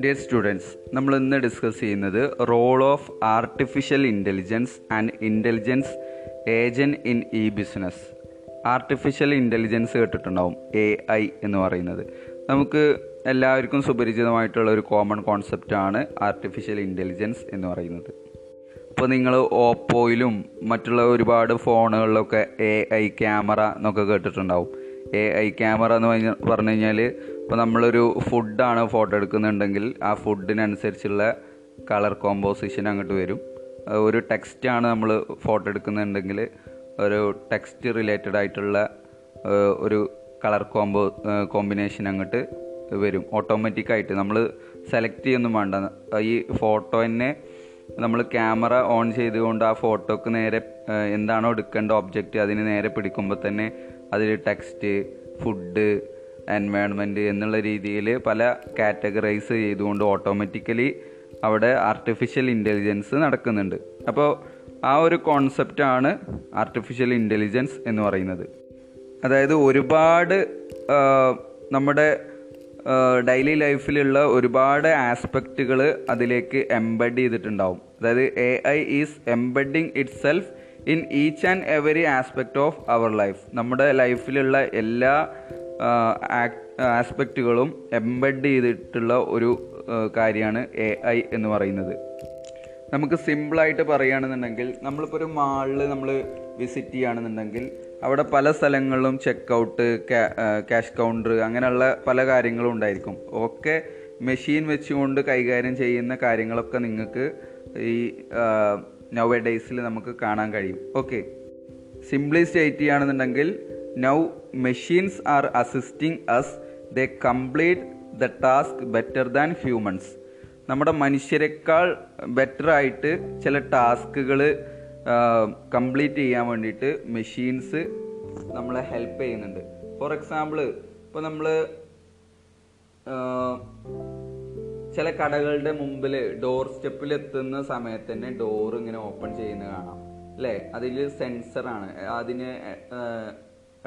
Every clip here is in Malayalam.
ഡിയർ സ്റ്റുഡൻസ് നമ്മൾ ഇന്ന് ഡിസ്കസ് ചെയ്യുന്നത് role of artificial intelligence and intelligence agent in e business artificial intelligence കേട്ടിട്ടുണ്ടാവും എ ഐ എന്ന് പറയുന്നത്. നമുക്ക് എല്ലാവർക്കും സുപരിചിതമായിട്ടുള്ള ഒരു കോമൺ കോൺസെപ്റ്റാണ് ആർട്ടിഫിഷ്യൽ ഇന്റലിജൻസ് എന്ന് പറയുന്നത്. ഇപ്പോൾ നിങ്ങൾ ഓപ്പോയിലും മറ്റുള്ള ഒരുപാട് ഫോണുകളിലൊക്കെ എ ഐ ക്യാമറ എന്നൊക്കെ കേട്ടിട്ടുണ്ടാവും. എ ഐ ക്യാമറ എന്ന് പറഞ്ഞു കഴിഞ്ഞാൽ ഇപ്പോൾ നമ്മളൊരു ഫുഡാണ് ഫോട്ടോ എടുക്കുന്നുണ്ടെങ്കിൽ ആ ഫുഡിനനുസരിച്ചുള്ള കളർ കോമ്പോസിഷൻ അങ്ങോട്ട് വരും. ഒരു ടെക്സ്റ്റാണ് നമ്മൾ ഫോട്ടോ എടുക്കുന്നുണ്ടെങ്കിൽ ഒരു ടെക്സ്റ്റ് റിലേറ്റഡ് ആയിട്ടുള്ള ഒരു കളർ കോമ്പോ കോമ്പിനേഷൻ അങ്ങോട്ട് വരും. ഓട്ടോമാറ്റിക്കായിട്ട് നമ്മൾ സെലക്ട് ചെയ്യൊന്നും വേണ്ട. ഈ ഫോട്ടോ തന്നെ നമ്മൾ ക്യാമറ ഓൺ ചെയ്തുകൊണ്ട് ആ ഫോട്ടോക്ക് നേരെ എന്താണോ എടുക്കേണ്ട ഒബ്ജക്റ്റ് അതിന് നേരെ പിടിക്കുമ്പോൾ തന്നെ അതിൽ ടെക്സ്റ്റ് ഫുഡ് എൻവയോൺമെന്റ് എന്നുള്ള രീതിയിൽ പല കാറ്റഗറൈസ് ചെയ്തുകൊണ്ട് ഓട്ടോമാറ്റിക്കലി അവിടെ ആർട്ടിഫിഷ്യൽ ഇന്റലിജൻസ് നടക്കുന്നുണ്ട്. അപ്പോൾ ആ ഒരു കോൺസെപ്റ്റാണ് ആർട്ടിഫിഷ്യൽ ഇന്റലിജൻസ് എന്ന് പറയുന്നത്. അതായത് ഒരുപാട് നമ്മുടെ ഡെയിലി ലൈഫിലുള്ള ഒരുപാട് ആസ്പെക്റ്റുകൾ അതിലേക്ക് എംബഡ് ചെയ്തിട്ടുണ്ടാവും. അതായത് A I is embedding itself in each and every aspect of our life നമ്മുടെ ലൈഫിലുള്ള എല്ലാ ആസ്പെക്റ്റുകളും എംബഡ് ചെയ്തിട്ടുള്ള ഒരു കാര്യമാണ് എ ഐ എന്ന് പറയുന്നത്. നമുക്ക് സിമ്പിളായിട്ട് പറയുകയാണെന്നുണ്ടെങ്കിൽ നമ്മളിപ്പോൾ ഒരു മാളിൽ നമ്മൾ വിസിറ്റ് ചെയ്യുകയാണെന്നുണ്ടെങ്കിൽ അവിടെ പല സ്ഥലങ്ങളിലും ചെക്ക് ഔട്ട് ക്യാഷ് കൗണ്ടർ അങ്ങനെയുള്ള പല കാര്യങ്ങളും ഉണ്ടായിരിക്കും. ഒക്കെ മെഷീൻ വെച്ചുകൊണ്ട് കൈകാര്യം ചെയ്യുന്ന കാര്യങ്ങളൊക്കെ നിങ്ങൾക്ക് ഈ നൗ എ ഡേയ്സിൽ നമുക്ക് കാണാൻ കഴിയും. ഓക്കെ സിംപ്ലി സ്റ്റേറ്റ് ചെയ്യുകയാണെന്നുണ്ടെങ്കിൽ now machines are assisting us the complete the task better than humans നമ്മുടെ മനുഷ്യരെക്കാൾ ബെറ്റർ ആയിട്ട് ചില ടാസ്കുകൾ കംപ്ലീറ്റ് ചെയ്യാൻ വേണ്ടിയിട്ട് മെഷീൻസ് നമ്മളെ ഹെൽപ്പ് ചെയ്യുന്നുണ്ട്. ഫോർ എക്സാമ്പിൾ ഇപ്പോൾ നമ്മൾ ചില കടകളുടെ മുമ്പിൽ ഡോർ സ്റ്റെപ്പിൽ എത്തുന്ന സമയത്ത് തന്നെ ഡോർ ഇങ്ങനെ ഓപ്പൺ ചെയ്യുന്ന കാണാം. അല്ലേ? അതിൽ സെൻസറാണ് അതിന്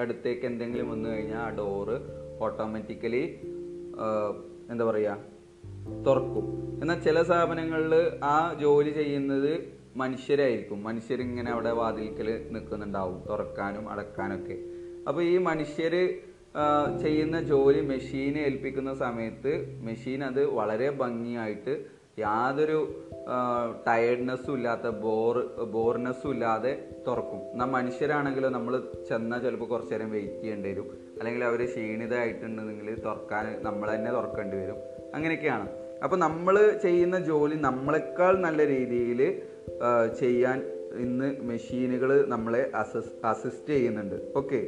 അടുത്തേക്ക് എന്തെങ്കിലും വന്നു കഴിഞ്ഞാൽ ആ ഡോറ് ഓട്ടോമാറ്റിക്കലി എന്താ പറയുക തുറക്കും. എന്നാൽ ചില സ്ഥാപനങ്ങളിൽ ആ ജോലി ചെയ്യുന്നത് മനുഷ്യരായിരിക്കും. മനുഷ്യരിങ്ങനെ അവിടെ വാതിൽക്കൽ നിൽക്കുന്നുണ്ടാവും തുറക്കാനും അടക്കാനൊക്കെ. അപ്പോൾ ഈ മനുഷ്യർ ചെയ്യുന്ന ജോലി മെഷീനെ ഏൽപ്പിക്കുന്ന സമയത്ത് മെഷീൻ അത് വളരെ ഭംഗിയായിട്ട് യാതൊരു ടയർഡ്നെസ്സും ഇല്ലാത്ത ബോർ ബോർനെസ്സും ഇല്ലാതെ തുറക്കും. എന്നാൽ മനുഷ്യരാണെങ്കിലും നമ്മൾ ചെന്നാൽ ചിലപ്പോൾ കുറച്ച് നേരം വെയിറ്റ് ചെയ്യേണ്ടി വരും. അല്ലെങ്കിൽ അവർ ക്ഷീണിതമായിട്ടുണ്ടെങ്കിൽ തുറക്കാൻ നമ്മൾ തന്നെ തുറക്കേണ്ടി വരും. അങ്ങനെയൊക്കെയാണ്. അപ്പോൾ നമ്മൾ ചെയ്യുന്ന ജോലി നമ്മളെക്കാൾ നല്ല രീതിയിൽ ചെയ്യാൻ ഇന്ന് മെഷീനുകൾ നമ്മളെ അസിസ് അസിസ്റ്റ് ചെയ്യുന്നുണ്ട്. Okay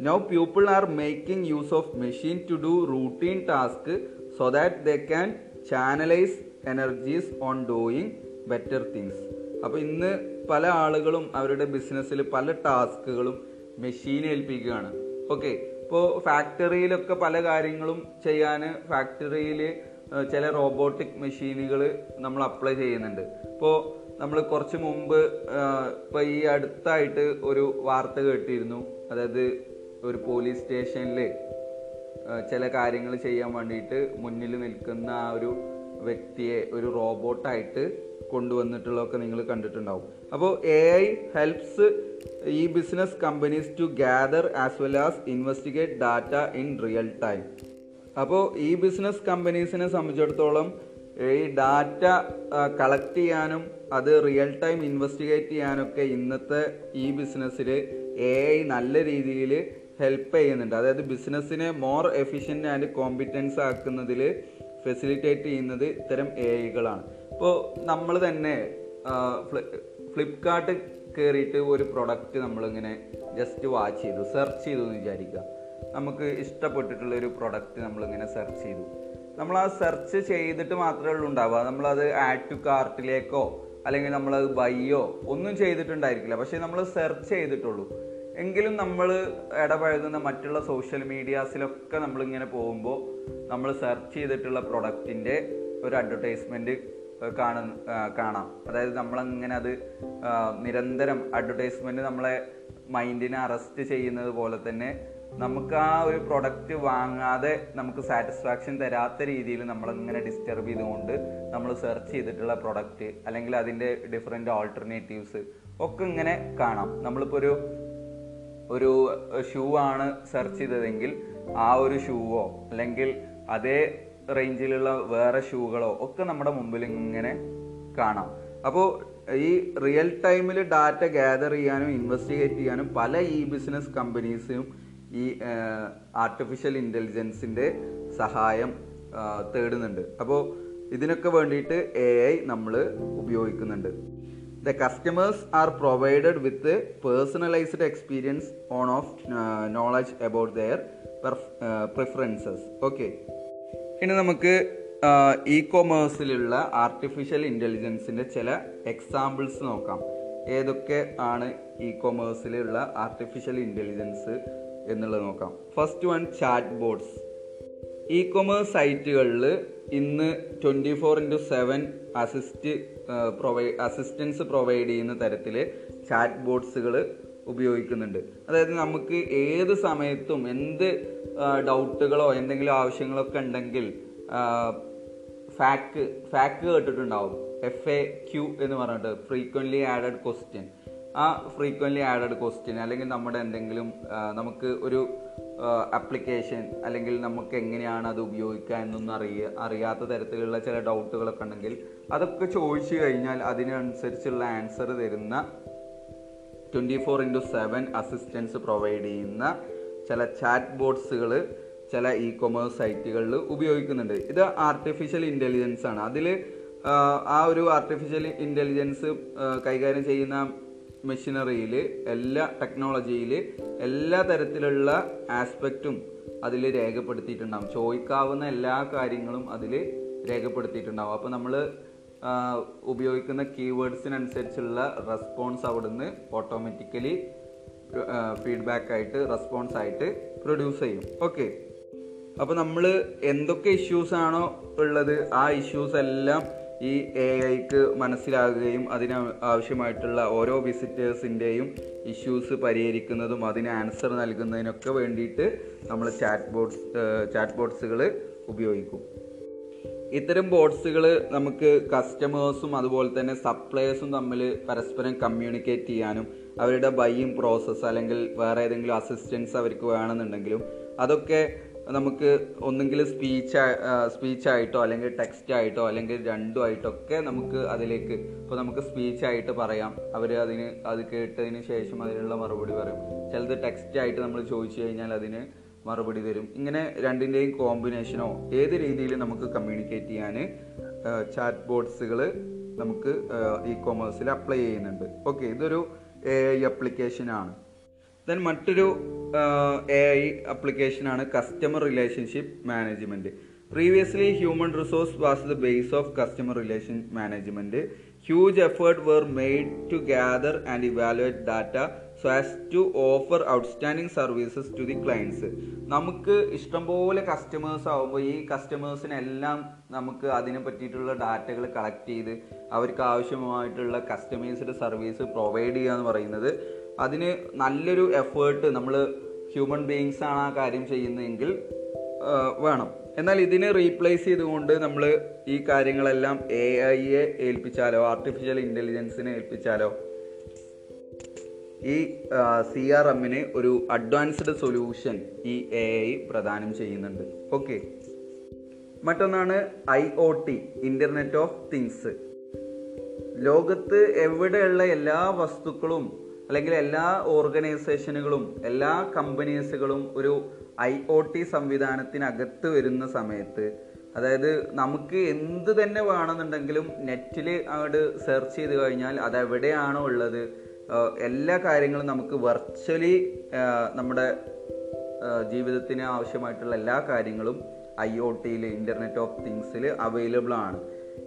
now people are making use of machine to do routine task so that they can channelise energies on doing better things അപ്പോൾ ഇന്ന് പല ആളുകളും അവരുടെ ബിസിനസ്സിൽ പല ടാസ്കുകളും മെഷീൻ ഏൽപ്പിക്കുകയാണ്. ഓക്കെ ഇപ്പോൾ ഫാക്ടറിയിലൊക്കെ പല കാര്യങ്ങളും ചെയ്യാൻ ഫാക്ടറിയിൽ ചില റോബോട്ടിക് മെഷീനുകൾ നമ്മൾ അപ്ലൈ ചെയ്യുന്നുണ്ട്. ഇപ്പോൾ നമ്മൾ കുറച്ച് മുമ്പ് ഇപ്പോൾ ഈ അടുത്തായിട്ട് ഒരു വാർത്ത കേട്ടിരുന്നു. അതായത് ഒരു പോലീസ് സ്റ്റേഷനിൽ ചില കാര്യങ്ങൾ ചെയ്യാൻ വേണ്ടിയിട്ട് മുന്നിൽ നിൽക്കുന്ന ആ ഒരു വ്യക്തിയെ ഒരു റോബോട്ടായിട്ട് കൊണ്ടുവന്നിട്ടുള്ളതൊക്കെ നിങ്ങൾ കണ്ടിട്ടുണ്ടാവും. അപ്പോൾ A I helps e business companies to gather as well as investigate data in real time അപ്പോൾ ഈ ബിസിനസ് കമ്പനീസിനെ സംബന്ധിച്ചിടത്തോളം ഈ ഡാറ്റ കളക്ട് ചെയ്യാനും അത് റിയൽ ടൈം ഇൻവെസ്റ്റിഗേറ്റ് ചെയ്യാനൊക്കെ ഇന്നത്തെ ഈ ബിസിനസ്സിൽ എ ഐ നല്ല രീതിയിൽ ഹെൽപ്പ് ചെയ്യുന്നുണ്ട്. അതായത് ബിസിനസ്സിനെ മോർ എഫിഷ്യന്റ് ആൻഡ് കോമ്പിറ്റൻസ് ആക്കുന്നതിൽ ഫെസിലിറ്റേറ്റ് ചെയ്യുന്നത് ഇത്തരം എ ഐകളാണ് ഇപ്പോൾ നമ്മൾ തന്നെ ഫ്ലിപ്കാർട്ട് കയറിയിട്ട് ഒരു പ്രൊഡക്റ്റ് നമ്മളിങ്ങനെ ജസ്റ്റ് വാച്ച് ചെയ്തു സെർച്ച് ചെയ്തു എന്ന് വിചാരിക്കുക. നമുക്ക് ഇഷ്ടപ്പെട്ടിട്ടുള്ള ഒരു പ്രൊഡക്റ്റ് നമ്മളിങ്ങനെ സെർച്ച് ചെയ്തു. നമ്മൾ ആ സെർച്ച് ചെയ്തിട്ട് മാത്രമേ ഉള്ളൂ ഉണ്ടാവുക നമ്മളത് ആഡ് ടു കാർട്ടിലേക്കോ അല്ലെങ്കിൽ നമ്മളത് ബൈയോ ഒന്നും ചെയ്തിട്ടുണ്ടായിരിക്കില്ല. പക്ഷേ നമ്മൾ സെർച്ച് ചെയ്തിട്ടുള്ളൂ. എങ്കിലും നമ്മൾ ഇടപഴകുന്ന മറ്റുള്ള സോഷ്യൽ മീഡിയാസിലൊക്കെ നമ്മളിങ്ങനെ പോകുമ്പോൾ നമ്മൾ സെർച്ച് ചെയ്തിട്ടുള്ള പ്രൊഡക്റ്റിന്റെ ഒരു അഡ്വർടൈസ്മെന്റ് കാണ കാണാം. അതായത് നമ്മളങ്ങനെ അത് നിരന്തരം അഡ്വർടൈസ്മെന്റ് നമ്മളെ മൈൻഡിനെ അറസ്റ്റ് ചെയ്യുന്നത് പോലെ തന്നെ നമുക്ക് ആ ഒരു പ്രൊഡക്റ്റ് വാങ്ങാതെ നമുക്ക് സാറ്റിസ്ഫാക്ഷൻ തരാത്ത രീതിയിൽ നമ്മളിങ്ങനെ ഡിസ്റ്റർബ് ചെയ്തുകൊണ്ട് നമ്മൾ സെർച്ച് ചെയ്തിട്ടുള്ള പ്രൊഡക്റ്റ് അല്ലെങ്കിൽ അതിന്റെ ഡിഫറെന്റ് ഓൾട്ടർനേറ്റീവ്സ് ഒക്കെ ഇങ്ങനെ കാണാം. നമ്മളിപ്പോൾ ഒരു ഒരു ഷൂ ആണ് സെർച്ച് ചെയ്തതെങ്കിൽ ആ ഒരു ഷൂവോ അല്ലെങ്കിൽ അതേ റേഞ്ചിലുള്ള വേറെ ഷൂകളോ ഒക്കെ നമ്മുടെ മുമ്പിൽ ഇങ്ങനെ കാണാം. അപ്പോൾ ഈ റിയൽ ടൈമിൽ ഡാറ്റ ഗ്യാദർ ചെയ്യാനും ഇൻവെസ്റ്റിഗേറ്റ് ചെയ്യാനും പല ഈ ബിസിനസ് കമ്പനീസും ഈ ആർട്ടിഫിഷ്യൽ ഇന്റലിജൻസിന്റെ സഹായം തേടുന്നുണ്ട്. അപ്പോൾ ഇതിനൊക്കെ വേണ്ടിയിട്ട് എ ഐ നമ്മൾ ഉപയോഗിക്കുന്നുണ്ട്. The customers are provided with personalised experience on of knowledge about their preferences okay ഇനി നമുക്ക് ഇ കൊമേഴ്സിലുള്ള ആർട്ടിഫിഷ്യൽ ഇന്റലിജൻസിന്റെ ചില എക്സാമ്പിൾസ് നോക്കാം. ഏതൊക്കെ ആണ് ഇ കൊമേഴ്സിലുള്ള ആർട്ടിഫിഷ്യൽ ഇന്റലിജൻസ് എന്നുള്ളത് നോക്കാം. First one chat bots e commerce സൈറ്റുകളിൽ ഇന്ന് twenty four into seven assist പ്രൊവൈ assistance provide ചെയ്യുന്ന തരത്തിൽ ചാറ്റ് ബോർഡ്സുകൾ ഉപയോഗിക്കുന്നുണ്ട്. അതായത് നമുക്ക് ഏത് സമയത്തും എന്ത് ഡൗട്ടുകളോ എന്തെങ്കിലും ആവശ്യങ്ങളൊക്കെ ഉണ്ടെങ്കിൽ ഫാക്ക് ഫാക്ക് കേട്ടിട്ടുണ്ടാവും. എഫ് എ ക്യു എന്ന് പറഞ്ഞിട്ട് ഫ്രീക്വൻലി ആഡഡ് ക്വസ്റ്റ്യൻ ആ ഫ്രീക്വൻലി ആഡഡ് ക്വസ്റ്റ്യൻ അല്ലെങ്കിൽ നമ്മുടെ എന്തെങ്കിലും നമുക്ക് ഒരു ആപ്ലിക്കേഷൻ അല്ലെങ്കിൽ നമുക്ക് എങ്ങനെയാണ് അത് ഉപയോഗിക്കുക എന്നൊന്നും അറിയ അറിയാത്ത തരത്തിലുള്ള ചില ഡൗട്ടുകളൊക്കെ ഉണ്ടെങ്കിൽ അതൊക്കെ ചോദിച്ചു കഴിഞ്ഞാൽ അതിനനുസരിച്ചുള്ള ആൻസർ തരുന്ന twenty four into seven assistance provide ചെയ്യുന്ന ചില ചാറ്റ് ബോട്ട്സുകൾ ചില ഇ കൊമേഴ്സ് സൈറ്റുകളിൽ ഉപയോഗിക്കുന്നുണ്ട്. ഇത് ആർട്ടിഫിഷ്യൽ ഇന്റലിജൻസ് ആണ്. അതിൽ ആ ഒരു ആർട്ടിഫിഷ്യൽ ഇന്റലിജൻസ് കൈകാര്യം ചെയ്യുന്ന മെഷീനറിയിൽ എല്ലാ ടെക്നോളജിയിൽ എല്ലാ തരത്തിലുള്ള ആസ്പെക്റ്റും അതിൽ രേഖപ്പെടുത്തിയിട്ടുണ്ടാവും. ചോദിക്കാവുന്ന എല്ലാ കാര്യങ്ങളും അതിൽ രേഖപ്പെടുത്തിയിട്ടുണ്ടാവും. അപ്പോൾ നമ്മൾ ഉപയോഗിക്കുന്ന കീവേഡ്സിനനുസരിച്ചുള്ള റെസ്പോൺസ് അവിടുന്ന് ഓട്ടോമാറ്റിക്കലി ഫീഡ്ബാക്ക് ആയിട്ട് റെസ്പോൺസ് ആയിട്ട് പ്രൊഡ്യൂസ് ചെയ്യും. ഓക്കെ അപ്പോൾ നമ്മൾ എന്തൊക്കെ ഇഷ്യൂസ് ആണോ ഉള്ളത് ആ ഇഷ്യൂസ് എല്ലാം ഈ എ ഐക്ക് മനസ്സിലാകുകയും അതിന് ആവശ്യമായിട്ടുള്ള ഓരോ വിസിറ്റേഴ്സിന്റെയും ഇഷ്യൂസ് പരിഹരിക്കുന്നതും അതിന് ആൻസർ നൽകുന്നതിനൊക്കെ വേണ്ടിയിട്ട് നമ്മൾ ചാറ്റ് ബോട്ട്സ് ചാറ്റ് ബോട്ട്സുകൾ ഉപയോഗിക്കും. ഇത്തരം ബോട്ട്സുകൾ നമുക്ക് കസ്റ്റമേഴ്സും അതുപോലെ തന്നെ സപ്ലയേഴ്സും തമ്മിൽ പരസ്പരം കമ്മ്യൂണിക്കേറ്റ് ചെയ്യാനും അവരുടെ ബൈയിങ് പ്രോസസ്സ് അല്ലെങ്കിൽ വേറെ ഏതെങ്കിലും അസിസ്റ്റൻസ് അവർക്ക് വേണമെന്നുണ്ടെങ്കിലും അതൊക്കെ നമുക്ക് ഒന്നെങ്കിൽ സ്പീച്ച് സ്പീച്ചായിട്ടോ അല്ലെങ്കിൽ ടെക്സ്റ്റ് ആയിട്ടോ അല്ലെങ്കിൽ രണ്ടും ആയിട്ടൊക്കെ നമുക്ക് അതിലേക്ക് ഇപ്പോൾ നമുക്ക് സ്പീച്ചായിട്ട് പറയാം. അവർ അതിന് അത് കേട്ടതിന് ശേഷം അതിനുള്ള മറുപടി പറയും. ചിലത് ടെക്സ്റ്റ് ആയിട്ട് നമ്മൾ ചോദിച്ചു കഴിഞ്ഞാൽ അതിന് മറുപടി തരും. ഇങ്ങനെ രണ്ടിന്റെയും കോമ്പിനേഷനോ ഏത് രീതിയിൽ നമുക്ക് കമ്മ്യൂണിക്കേറ്റ് ചെയ്യാൻ ചാറ്റ് ബോട്ട്സുകൾ നമുക്ക് ഇ കോമേഴ്സിൽ അപ്ലൈ ചെയ്യുന്നുണ്ട്. ഓക്കെ ഇതൊരു എ ഐ അപ്ലിക്കേഷനാണ് ദെൻ മറ്റൊരു A I അപ്ലിക്കേഷനാണ് customer relationship management previously human resource was the base of customer relation management huge effort were made to gather and evaluate data so as to offer outstanding services to the clients നമുക്ക് ഇഷ്ടംപോലെ കസ്റ്റമേഴ്സ് ആകുമ്പോൾ ഈ കസ്റ്റമേഴ്സിനെല്ലാം നമുക്ക് അതിനെ പറ്റിയിട്ടുള്ള ഡാറ്റകൾ കളക്ട് ചെയ്ത് അവർക്ക് ആവശ്യമായിട്ടുള്ള കസ്റ്റമൈസ്ഡ് സർവീസ് പ്രൊവൈഡ് ചെയ്യുക എന്ന് പറയുന്നത് അതിന് നല്ലൊരു എഫേർട്ട് നമ്മൾ ഹ്യൂമൻ ബീയിങ്സ് ആണ് ആ കാര്യം ചെയ്യുന്നതെങ്കിൽ വേണം. എന്നാൽ ഇതിനെ റീപ്ലേസ് ചെയ്തുകൊണ്ട് നമ്മൾ ഈ കാര്യങ്ങളെല്ലാം എ ഐയെ ഏൽപ്പിച്ചാലോ ആർട്ടിഫിഷ്യൽ ഇന്റലിജൻസിനെ ഏൽപ്പിച്ചാലോ ഈ സി ആർ എമ്മിന് ഒരു അഡ്വാൻസ്ഡ് സൊല്യൂഷൻ ഈ എ ഐ പ്രദാനം ചെയ്യുന്നുണ്ട്. ഓക്കെ മറ്റൊന്നാണ് I O T internet of things ലോകത്ത് എവിടെയുള്ള എല്ലാ വസ്തുക്കളും അല്ലെങ്കിൽ എല്ലാ ഓർഗനൈസേഷനുകളും എല്ലാ കമ്പനീസുകളും ഒരു ഐ ഒ ടി സംവിധാനത്തിനകത്ത് വരുന്ന സമയത്ത് അതായത് നമുക്ക് എന്ത് തന്നെ വേണമെന്നുണ്ടെങ്കിലും നെറ്റിൽ അങ്ങോട്ട് സെർച്ച് ചെയ്ത് കഴിഞ്ഞാൽ അത് എവിടെയാണോ ഉള്ളത് എല്ലാ കാര്യങ്ങളും നമുക്ക് വെർച്വലി നമ്മുടെ ജീവിതത്തിന് ആവശ്യമായിട്ടുള്ള എല്ലാ കാര്യങ്ങളും ഐ ഒ ടിയിൽ ഇന്റർനെറ്റ് ഓഫ് തിങ്സിൽ അവൈലബിൾ ആണ്.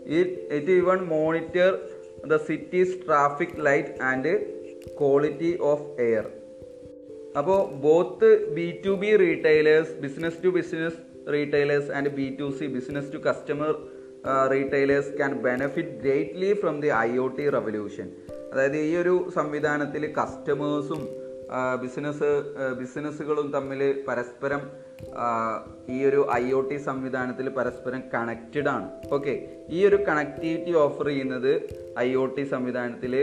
It even monitor the cities traffic light and quality of air അപ്പോൾ both B to B retailers business to business retailers and B to C business to customer retailers can benefit greatly from the I O T revolution അതായത് ഈ ഒരു സംവിധാനത്തിൽ കസ്റ്റമേഴ്സും ബിസിനസ് ബിസിനസ്സുകളും തമ്മിൽ പരസ്പരം ഈ ഒരു ഐ ഒ ടി സംവിധാനത്തിൽ പരസ്പരം കണക്റ്റഡ് ആണ്. ഓക്കെ ഈ ഒരു കണക്ടിവിറ്റി ഓഫർ ചെയ്യുന്നത് ഐ ഒ ടി സംവിധാനത്തിൽ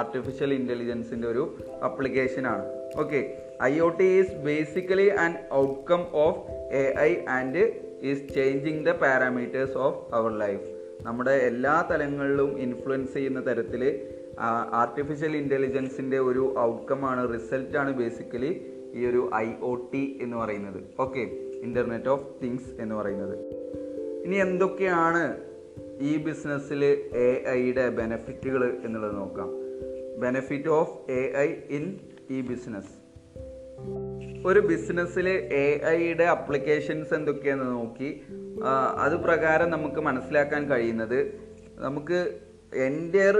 ആർട്ടിഫിഷ്യൽ ഇന്റലിജൻസിന്റെ ഒരു അപ്ലിക്കേഷൻ ആണ്. Okay I O T is basically and outcome of A I and is changing the parameters of our life നമ്മുടെ എല്ലാ തലങ്ങളിലും ഇൻഫ്ലുവൻസ് ചെയ്യുന്ന തരത്തിൽ ആർട്ടിഫിഷ്യൽ ഇന്റലിജൻസിന്റെ ഒരു ഔട്ട്കം ഔട്ട്കമാണ് റിസൾട്ടാണ് ബേസിക്കലി ഈ ഒരു ഐ ഒ ടി എന്ന് പറയുന്നത്. ഓക്കെ ഇന്റർനെറ്റ് ഓഫ് തിങ്സ് എന്ന് പറയുന്നത്. ഇനി എന്തൊക്കെയാണ് ഈ ബിസിനസ്സിൽ എ ഐയുടെ ബെനഫിറ്റുകൾ എന്നുള്ളത് നോക്കാം. Benefit of A I in e business ഒരു ബിസിനസ്സിൽ എ ഐയുടെ അപ്ലിക്കേഷൻസ് എന്തൊക്കെയാണെന്ന് നോക്കി. അത് പ്രകാരം നമുക്ക് മനസ്സിലാക്കാൻ കഴിയുന്നത് നമുക്ക് എന്റെ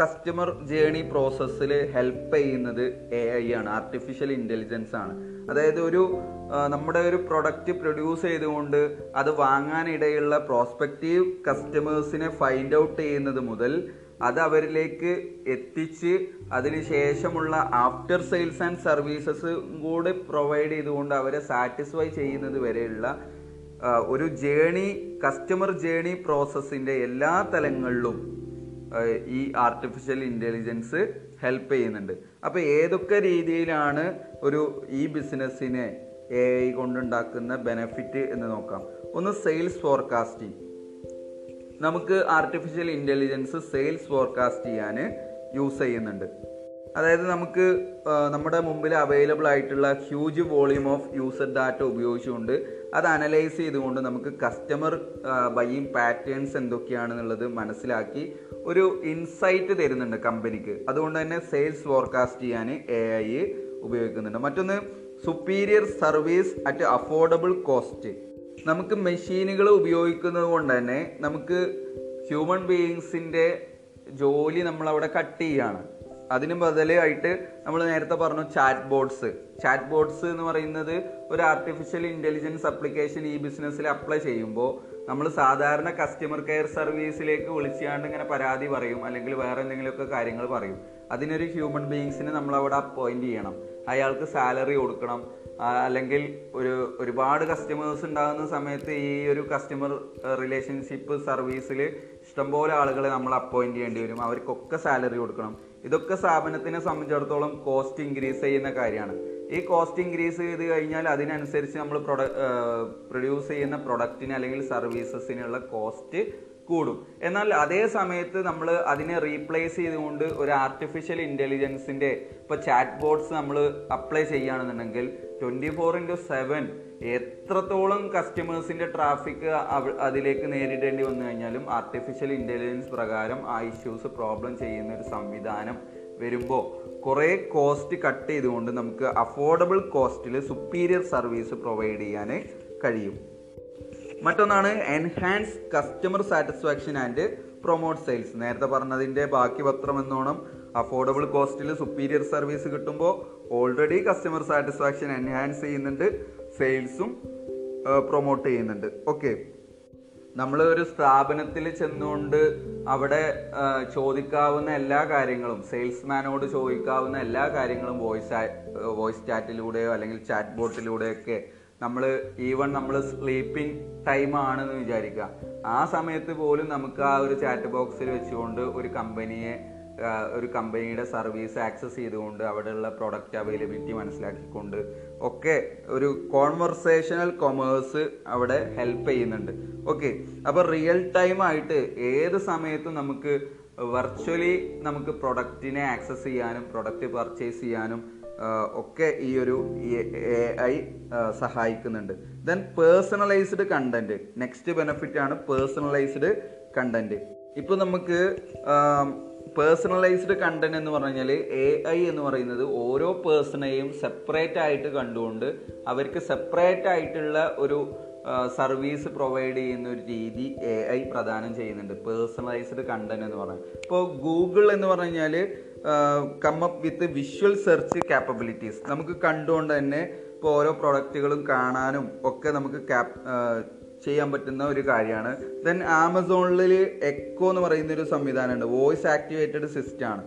കസ്റ്റമർ ജേണി പ്രോസസ്സിൽ ഹെൽപ്പ് ചെയ്യുന്നത് എ ഐ ആണ് ആർട്ടിഫിഷ്യൽ ഇന്റലിജൻസ് ആണ്. അതായത് ഒരു നമ്മുടെ ഒരു പ്രൊഡക്റ്റ് പ്രൊഡ്യൂസ് ചെയ്തുകൊണ്ട് അത് വാങ്ങാനിടയുള്ള പ്രോസ്പെക്റ്റീവ് കസ്റ്റമേഴ്സിനെ ഫൈൻഡ് ഔട്ട് ചെയ്യുന്നത് മുതൽ അത് അവരിലേക്ക് എത്തിച്ച് അതിനുശേഷമുള്ള ആഫ്റ്റർ സെയിൽസ് ആൻഡ് സർവീസസ് കൂടെ പ്രൊവൈഡ് ചെയ്തുകൊണ്ട് അവരെ സാറ്റിസ്ഫൈ ചെയ്യുന്നത് വരെയുള്ള ഒരു ജേണി കസ്റ്റമർ ജേണി പ്രോസസ്സിന്റെ എല്ലാ തലങ്ങളിലും ഈ ആർട്ടിഫിഷ്യൽ ഇന്റലിജൻസ് ഹെൽപ്പ് ചെയ്യുന്നുണ്ട്. അപ്പോൾ ഏതൊക്കെ രീതിയിലാണ് ഒരു ഈ ബിസിനസ്സിനെ എ ഐ കൊണ്ടുണ്ടാക്കുന്ന ബെനഫിറ്റ് എന്ന് നോക്കാം. ഒന്ന് സെയിൽസ് ഫോർകാസ്റ്റിംഗ് നമുക്ക് ആർട്ടിഫിഷ്യൽ ഇന്റലിജൻസ് സെയിൽസ് ഫോർകാസ്റ്റ് ചെയ്യാൻ യൂസ് ചെയ്യുന്നുണ്ട്. അതായത് നമുക്ക് നമ്മുടെ മുമ്പിൽ അവൈലബിൾ ആയിട്ടുള്ള huge volume of user data ഉപയോഗിച്ചുകൊണ്ട് അത് അനലൈസ് ചെയ്തുകൊണ്ട് നമുക്ക് കസ്റ്റമർ ബൈയിങ് പാറ്റേൺസ് എന്തൊക്കെയാണെന്നുള്ളത് മനസ്സിലാക്കി ഒരു ഇൻസൈറ്റ് തരുന്നുണ്ട് കമ്പനിക്ക് അതുകൊണ്ട് തന്നെ സെയിൽസ് ഫോർകാസ്റ്റ് ചെയ്യാൻ എ ഐ ഉപയോഗിക്കുന്നുണ്ട്. മറ്റൊന്ന് superior service at affordable cost നമുക്ക് മെഷീനുകൾ ഉപയോഗിക്കുന്നത് കൊണ്ട് തന്നെ നമുക്ക് ഹ്യൂമൻ ബീയിങ്സിന്റെ ജോലി നമ്മളവിടെ കട്ട് ചെയ്യാണ്. അതിന് ബദലായിട്ട് നമ്മൾ നേരത്തെ പറഞ്ഞു ചാറ്റ് ബോർഡ്സ് ചാറ്റ് ബോർഡ്സ് എന്ന് പറയുന്നത് ഒരു ആർട്ടിഫിഷ്യൽ ഇന്റലിജൻസ് അപ്ലിക്കേഷൻ ഈ ബിസിനസ്സിൽ അപ്ലൈ ചെയ്യുമ്പോൾ നമ്മൾ സാധാരണ കസ്റ്റമർ കെയർ സർവീസിലേക്ക് വിളിച്ചാണ്ട് ഇങ്ങനെ പരാതി പറയും അല്ലെങ്കിൽ വേറെ എന്തെങ്കിലുമൊക്കെ കാര്യങ്ങൾ പറയും. അതിനൊരു ഹ്യൂമൻ ബീയിങ്സിനെ നമ്മൾ അവിടെ അപ്പോയിന്റ് ചെയ്യണം. അയാൾക്ക് സാലറി കൊടുക്കണം. അല്ലെങ്കിൽ ഒരു ഒരുപാട് കസ്റ്റമേഴ്സ് ഉണ്ടാകുന്ന സമയത്ത് ഈ ഒരു കസ്റ്റമർ റിലേഷൻഷിപ്പ് സർവീസിൽ ഇഷ്ടംപോലെ ആളുകളെ നമ്മൾ അപ്പോയിന്റ് ചെയ്യേണ്ടി വരും. അവർക്കൊക്കെ സാലറി കൊടുക്കണം. ഇതൊക്കെ സ്ഥാപനത്തിനെ സംബന്ധിച്ചിടത്തോളം കോസ്റ്റ് ഇൻക്രീസ് ചെയ്യുന്ന കാര്യമാണ്. ഈ കോസ്റ്റ് ഇൻക്രീസ് ചെയ്ത് കഴിഞ്ഞാൽ അതിനനുസരിച്ച് നമ്മൾ പ്രൊഡ പ്രൊഡ്യൂസ് ചെയ്യുന്ന പ്രൊഡക്റ്റിന് അല്ലെങ്കിൽ സർവീസസിനുള്ള കോസ്റ്റ് കൂടും. എന്നാൽ അതേ സമയത്ത് നമ്മൾ അതിനെ റീപ്ലേസ് ചെയ്തുകൊണ്ട് ഒരു ആർട്ടിഫിഷ്യൽ ഇന്റലിജൻസിന്റെ ഇപ്പോൾ ചാറ്റ് ബോർഡ്സ് നമ്മൾ അപ്ലൈ ചെയ്യുകയാണെന്നുണ്ടെങ്കിൽ ട്വന്റി ഫോർ ഇന്റു സെവൻ എത്രത്തോളം കസ്റ്റമേഴ്സിന്റെ ട്രാഫിക് അതിലേക്ക് നേരിടേണ്ടി വന്നു കഴിഞ്ഞാലും ആർട്ടിഫിഷ്യൽ ഇന്റലിജൻസ് പ്രകാരം ആ ഇഷ്യൂസ് പ്രോബ്ലം ചെയ്യുന്ന ഒരു സംവിധാനം വരുമ്പോൾ കുറേ കോസ്റ്റ് കട്ട് ചെയ്തുകൊണ്ട് നമുക്ക് അഫോർഡബിൾ കോസ്റ്റിൽ സുപ്പീരിയർ സർവീസ് പ്രൊവൈഡ് ചെയ്യാൻ കഴിയും. മറ്റൊന്നാണ് enhance customer satisfaction and promote sales നേരത്തെ പറഞ്ഞതിന്റെ ബാക്കി പത്രം എന്നോണം അഫോർഡബിൾ കോസ്റ്റിൽ സുപ്പീരിയർ സർവീസ് കിട്ടുമ്പോൾ ഓൾറെഡി കസ്റ്റമർ സാറ്റിസ്ഫാക്ഷൻ എൻഹാൻസ് ചെയ്യുന്നുണ്ട് സെയിൽസും പ്രൊമോട്ട് ചെയ്യുന്നുണ്ട്. ഓക്കെ നമ്മൾ ഒരു സ്ഥാപനത്തിൽ ചെന്നുകൊണ്ട് അവിടെ ചോദിക്കാവുന്ന എല്ലാ കാര്യങ്ങളും സെയിൽസ്മാനോട് ചോദിക്കാവുന്ന എല്ലാ കാര്യങ്ങളും വോയിസ് വോയിസ് ചാറ്റിലൂടെയോ അല്ലെങ്കിൽ ചാറ്റ് ബോട്ടിലൂടെയൊക്കെ നമ്മൾ ഈവൺ നമ്മൾ സ്ലീപ്പിംഗ് ടൈം ആണെന്ന് വിചാരിക്കുക. ആ സമയത്ത് പോലും നമുക്ക് ആ ഒരു ചാറ്റ് ബോക്സിൽ വെച്ചുകൊണ്ട് ഒരു കമ്പനിയെ ഒരു കമ്പനിയുടെ സർവീസ് ആക്സസ് ചെയ്തുകൊണ്ട് അവിടെയുള്ള പ്രോഡക്റ്റ് അവൈലബിലിറ്റി മനസ്സിലാക്കിക്കൊണ്ട് ഒക്കെ ഒരു കോൺവെർസേഷണൽ കൊമേഴ്സ് അവിടെ ഹെൽപ്പ് ചെയ്യുന്നുണ്ട്. ഓക്കെ അപ്പൊ റിയൽ ടൈം ആയിട്ട് ഏത് സമയത്തും നമുക്ക് വെർച്വലി നമുക്ക് പ്രൊഡക്റ്റിനെ ആക്സസ് ചെയ്യാനും പ്രൊഡക്റ്റ് പർച്ചേസ് ചെയ്യാനും ഒക്കെ ഈ ഒരു എ ഐ സഹായിക്കുന്നുണ്ട്. Then personalised content next benefit ആണ് പേഴ്സണലൈസ്ഡ് കണ്ടന്റ് ഇപ്പൊ നമുക്ക് പേഴ്സണലൈസ്ഡ് കണ്ടന്റ് എന്ന് പറഞ്ഞു കഴിഞ്ഞാൽ എ ഐ എന്ന് പറയുന്നത് ഓരോ പേഴ്സണെയും സെപ്പറേറ്റ് ആയിട്ട് കണ്ടുകൊണ്ട് അവർക്ക് സെപ്പറേറ്റ് ആയിട്ടുള്ള ഒരു സർവീസ് പ്രൊവൈഡ് ചെയ്യുന്ന ഒരു രീതി എ ഐ പ്രദാനം ചെയ്യുന്നുണ്ട്. പേഴ്സണലൈസ്ഡ് കണ്ടന്റ് എന്ന് പറഞ്ഞാൽ ഇപ്പോൾ ഗൂഗിൾ എന്ന് പറഞ്ഞു കഴിഞ്ഞാൽ come up with visual search capabilities നമുക്ക് കണ്ടുകൊണ്ട് തന്നെ ഇപ്പോൾ ഓരോ പ്രൊഡക്റ്റുകളും കാണാനും ഒക്കെ നമുക്ക് ക്യാപ് ചെയ്യാൻ പറ്റുന്ന ഒരു കാര്യമാണ്. ദെൻ ആമസോണിൽ എക്കോ എന്ന് പറയുന്ന ഒരു സംവിധാനമുണ്ട്. വോയിസ് ആക്ടിവേറ്റഡ് സിസ്റ്റം ആണ്.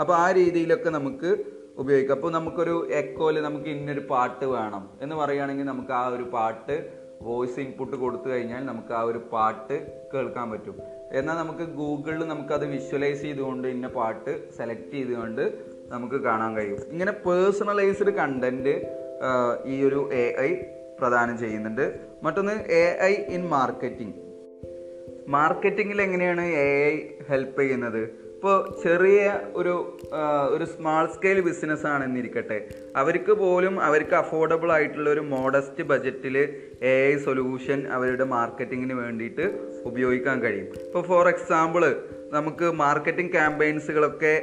അപ്പോൾ ആ രീതിയിലൊക്കെ നമുക്ക് ഉപയോഗിക്കാം. അപ്പോൾ നമുക്കൊരു എക്കോയിൽ നമുക്ക് ഇന്നൊരു പാട്ട് വേണം എന്ന് പറയുകയാണെങ്കിൽ നമുക്ക് ആ ഒരു പാട്ട് വോയിസ് ഇൻപുട്ട് കൊടുത്തു കഴിഞ്ഞാൽ നമുക്ക് ആ ഒരു പാട്ട് കേൾക്കാൻ പറ്റും. എന്നാൽ നമുക്ക് ഗൂഗിളിൽ നമുക്കത് വിഷ്വലൈസ് ചെയ്തുകൊണ്ട് ഇന്ന പാട്ട് സെലക്ട് ചെയ്തുകൊണ്ട് നമുക്ക് കാണാൻ കഴിയും. ഇങ്ങനെ പേഴ്സണലൈസ്ഡ് കണ്ടന്റ് ഈ ഒരു എ ഐ പ്രദാനം ചെയ്യുന്നുണ്ട്. മറ്റൊന്ന് എ ഐ ഇൻ മാർക്കറ്റിംഗ് മാർക്കറ്റിങ്ങിൽ എങ്ങനെയാണ് എ ഐ ഹെൽപ്പ് ചെയ്യുന്നത്? ഇപ്പോൾ ചെറിയ ഒരു ഒരു സ്മാൾ സ്കെയിൽ ബിസിനസ് ആണെന്നിരിക്കട്ടെ അവർക്ക് പോലും അവർക്ക് അഫോർഡബിൾ ആയിട്ടുള്ള ഒരു മോഡസ്റ്റ് ബജറ്റിൽ എ ഐ സൊല്യൂഷൻ അവരുടെ മാർക്കറ്റിങ്ങിന് വേണ്ടിയിട്ട് ഉപയോഗിക്കാൻ കഴിയും. ഇപ്പോൾ ഫോർ എക്സാമ്പിൾ നമുക്ക് മാർക്കറ്റിംഗ് ക്യാമ്പയിൻസുകളൊക്കെ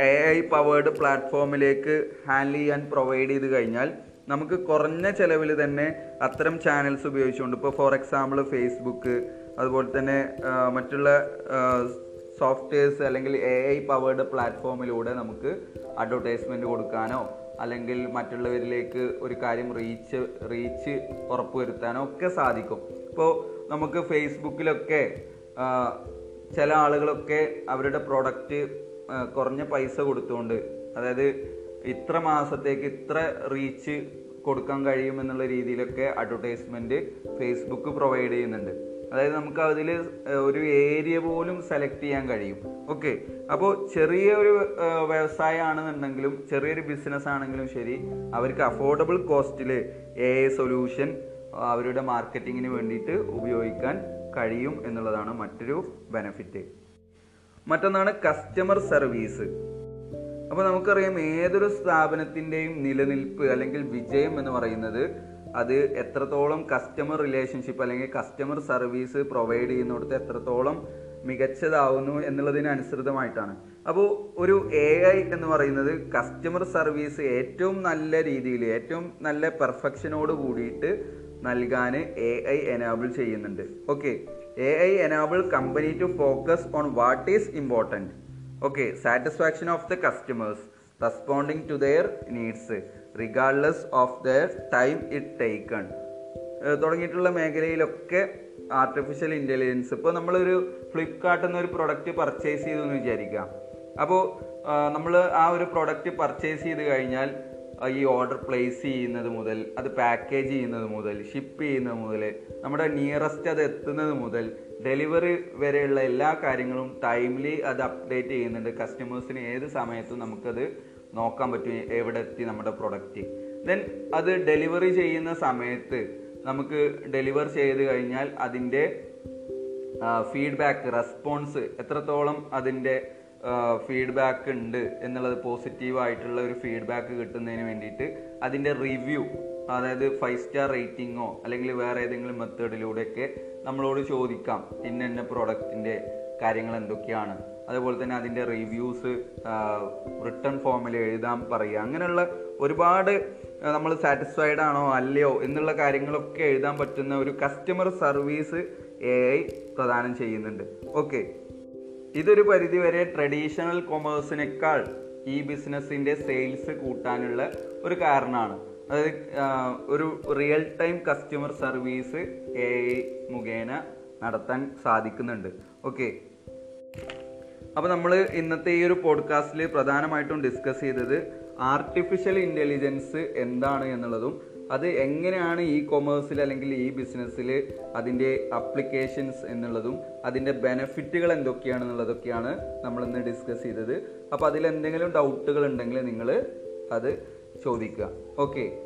എ ഐ പവേർഡ് പ്ലാറ്റ്ഫോമിലേക്ക് ഹാൻഡിൽ ചെയ്യാൻ പ്രൊവൈഡ് ചെയ്ത് കഴിഞ്ഞാൽ നമുക്ക് കുറഞ്ഞ ചെലവിൽ തന്നെ അത്തരം ചാനൽസ് ഉപയോഗിച്ചുകൊണ്ട് ഇപ്പോൾ ഫോർ എക്സാമ്പിൾ ഫേസ്ബുക്ക് അതുപോലെ തന്നെ മറ്റുള്ള സോഫ്റ്റ്വെയർസ് അല്ലെങ്കിൽ എ ഐ പവേർഡ് പ്ലാറ്റ്ഫോമിലൂടെ നമുക്ക് അഡ്വർടൈസ്മെന്റ് കൊടുക്കാനോ അല്ലെങ്കിൽ മറ്റുള്ളവരിലേക്ക് ഒരു കാര്യം റീച്ച് റീച്ച് ഉറപ്പുവരുത്താനോ ഒക്കെ സാധിക്കും. ഇപ്പോൾ നമുക്ക് ഫേസ്ബുക്കിലൊക്കെ ചില ആളുകളൊക്കെ അവരുടെ പ്രോഡക്റ്റ് കുറഞ്ഞ പൈസ കൊടുത്തുകൊണ്ട് അതായത് ഇത്ര മാസത്തേക്ക് ഇത്ര റീച്ച് കൊടുക്കാൻ കഴിയും എന്നുള്ള രീതിയിലൊക്കെ അഡ്വർടൈസ്മെന്റ് ഫേസ്ബുക്ക് പ്രൊവൈഡ് ചെയ്യുന്നുണ്ട്. അതായത് നമുക്ക് അതിൽ ഒരു ഏരിയ പോലും സെലക്ട് ചെയ്യാൻ കഴിയും. ഓക്കെ അപ്പോൾ ചെറിയ ഒരു വ്യവസായമാണെന്നുണ്ടെങ്കിലും ചെറിയൊരു ബിസിനസ് ആണെങ്കിലും ശരി അവർക്ക് അഫോർഡബിൾ കോസ്റ്റിൽ എ സൊല്യൂഷൻ അവരുടെ മാർക്കറ്റിങ്ങിന് വേണ്ടിയിട്ട് ഉപയോഗിക്കാൻ കഴിയും എന്നുള്ളതാണ് മറ്റൊരു ബെനഫിറ്റ് മറ്റൊന്നാണ് കസ്റ്റമർ സർവീസ് അപ്പോൾ നമുക്കറിയാം ഏതൊരു സ്ഥാപനത്തിന്റെയും നിലനിൽപ്പ് അല്ലെങ്കിൽ വിജയം എന്ന് പറയുന്നത് അത് എത്രത്തോളം കസ്റ്റമർ റിലേഷൻഷിപ്പ് അല്ലെങ്കിൽ കസ്റ്റമർ സർവീസ് പ്രൊവൈഡ് ചെയ്യുന്നിടത്ത് എത്രത്തോളം മികച്ചതാവുന്നു എന്നുള്ളതിനനുസൃതമായിട്ടാണ് അപ്പോൾ ഒരു എ ഐ എന്ന് പറയുന്നത് കസ്റ്റമർ സർവീസ് ഏറ്റവും നല്ല രീതിയിൽ ഏറ്റവും നല്ല പെർഫെക്ഷനോട് കൂടിയിട്ട് നൽകാൻ എ ഐ എനാബിൾ ചെയ്യുന്നുണ്ട്. Okay A I enable company to focus on what is important okay satisfaction of the customers responding to their needs regardless of the time it taken തുടങ്ങിയിട്ടുള്ള മേഖലയിലൊക്കെ ആർട്ടിഫിഷ്യൽ ഇന്റലിജൻസ് ഇപ്പോൾ നമ്മളൊരു ഫ്ലിപ്കാർട്ടിൽ നിന്ന് ഒരു പ്രൊഡക്റ്റ് പർച്ചേസ് ചെയ്തു എന്ന് വിചാരിക്കാം അപ്പോൾ നമ്മൾ ആ ഒരു പ്രൊഡക്റ്റ് പർച്ചേസ് ചെയ്ത് കഴിഞ്ഞാൽ ഈ ഓർഡർ പ്ലേസ് ചെയ്യുന്നത് മുതൽ അത് പാക്കേജ് ചെയ്യുന്നത് മുതൽ ഷിപ്പ് ചെയ്യുന്നത് മുതൽ നമ്മുടെ നിയറസ്റ്റ് അത് എത്തുന്നത് മുതൽ ഡെലിവറി വരെയുള്ള എല്ലാ കാര്യങ്ങളും ടൈംലി അത് അപ്ഡേറ്റ് ചെയ്യുന്നുണ്ട്. കസ്റ്റമേഴ്സിന് ഏത് സമയത്തും നമുക്കത് നോക്കാൻ പറ്റും എവിടെ എത്തി നമ്മുടെ പ്രൊഡക്റ്റ് ദെൻ അത് ഡെലിവറി ചെയ്യുന്ന സമയത്ത് നമുക്ക് ഡെലിവർ ചെയ്ത് കഴിഞ്ഞാൽ അതിന്റെ ഫീഡ്ബാക്ക് റെസ്പോൺസ് എത്രത്തോളം അതിന്റെ ഫീഡ്ബാക്ക് ഉണ്ട് എന്നുള്ളത് പോസിറ്റീവ് ആയിട്ടുള്ള ഒരു ഫീഡ്ബാക്ക് കിട്ടുന്നതിന് വേണ്ടിയിട്ട് അതിന്റെ റിവ്യൂ അതായത് ഫൈവ് സ്റ്റാർ റേറ്റിങ്ങോ അല്ലെങ്കിൽ വേറെ ഏതെങ്കിലും മെത്തേഡിലൂടെയൊക്കെ നമ്മളോട് ചോദിക്കാം ഇന്ന ഇന്ന പ്രോഡക്റ്റിന്റെ കാര്യങ്ങൾ എന്തൊക്കെയാണ്. അതുപോലെ തന്നെ അതിന്റെ റിവ്യൂസ് റിട്ടേൺ ഫോമിൽ എഴുതാൻ പറയുക. അങ്ങനെയുള്ള ഒരുപാട് നമ്മൾ സാറ്റിസ്ഫൈഡ് ആണോ അല്ലയോ എന്നുള്ള കാര്യങ്ങളൊക്കെ എഴുതാൻ പറ്റുന്ന ഒരു കസ്റ്റമർ സർവീസ് എ ഐ പ്രദാനം ചെയ്യുന്നുണ്ട്. ഓക്കെ ഇതൊരു പരിധിവരെ ട്രഡീഷണൽ കൊമേഴ്സിനേക്കാൾ ഈ ബിസിനസ്സിന്റെ സെയിൽസ് കൂട്ടാനുള്ള ഒരു കാരണമാണ്. അതായത് ഒരു real time customer service A മുഖേന നടത്താൻ സാധിക്കുന്നുണ്ട്. ഓക്കെ അപ്പോൾ നമ്മൾ ഇന്നത്തെ ഈ ഒരു പോഡ്കാസ്റ്റിൽ പ്രധാനമായിട്ടും ഡിസ്കസ് ചെയ്തത് ആർട്ടിഫിഷ്യൽ ഇന്റലിജൻസ് എന്താണ് എന്നുള്ളതും അത് എങ്ങനെയാണ് ഈ കൊമേഴ്സിൽ അല്ലെങ്കിൽ ഈ ബിസിനസ്സിൽ അതിന്റെ അപ്ലിക്കേഷൻസ് എന്നുള്ളതും അതിന്റെ ബെനഫിറ്റുകൾ എന്തൊക്കെയാണെന്നുള്ളതൊക്കെയാണ് നമ്മൾ ഇന്ന് ഡിസ്കസ് ചെയ്തത്. അപ്പോൾ അതിൽ എന്തെങ്കിലും ഡൗട്ടുകൾ ഉണ്ടെങ്കിൽ നിങ്ങൾ അത് ചോദിക്കുക. ഓക്കെ